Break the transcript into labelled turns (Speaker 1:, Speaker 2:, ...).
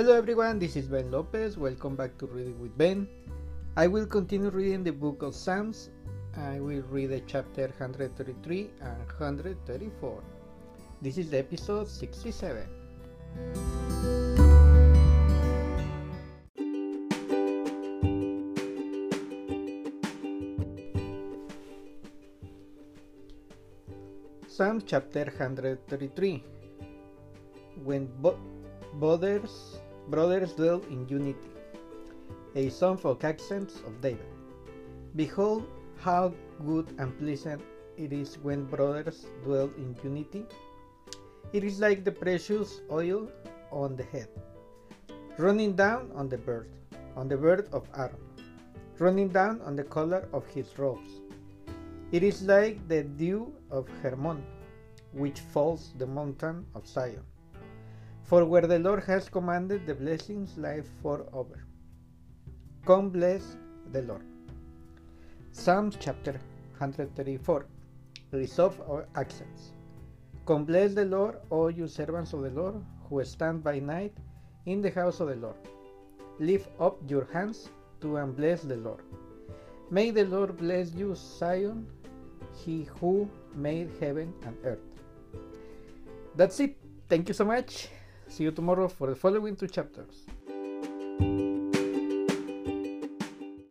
Speaker 1: Hello everyone, this is Ben Lopez. Welcome back to Reading with Ben. I will continue reading the book of Psalms. I will read the chapter 133 and 134. This is the episode 67. Psalm chapter 133 When bo- brothers, brothers dwell in unity, a song for accents of David. Behold, how good and pleasant it is when brothers dwell in unity. It is like the precious oil on the head, running down on the bird, on the bird of Aaron, running down on the collar of his robes. It is like the dew of Hermon, which falls the mountain of Zion. For where the Lord has commanded, the blessings lie forever. Come bless the Lord. Psalms chapter 134 Resolve our accents. Come bless the Lord, all you servants of the Lord, who stand by night in the house of the Lord. Lift up your hands to and bless the Lord. May the Lord bless you, Zion, he who made heaven and earth. That's it. Thank you so much. See you tomorrow for the following two chapters.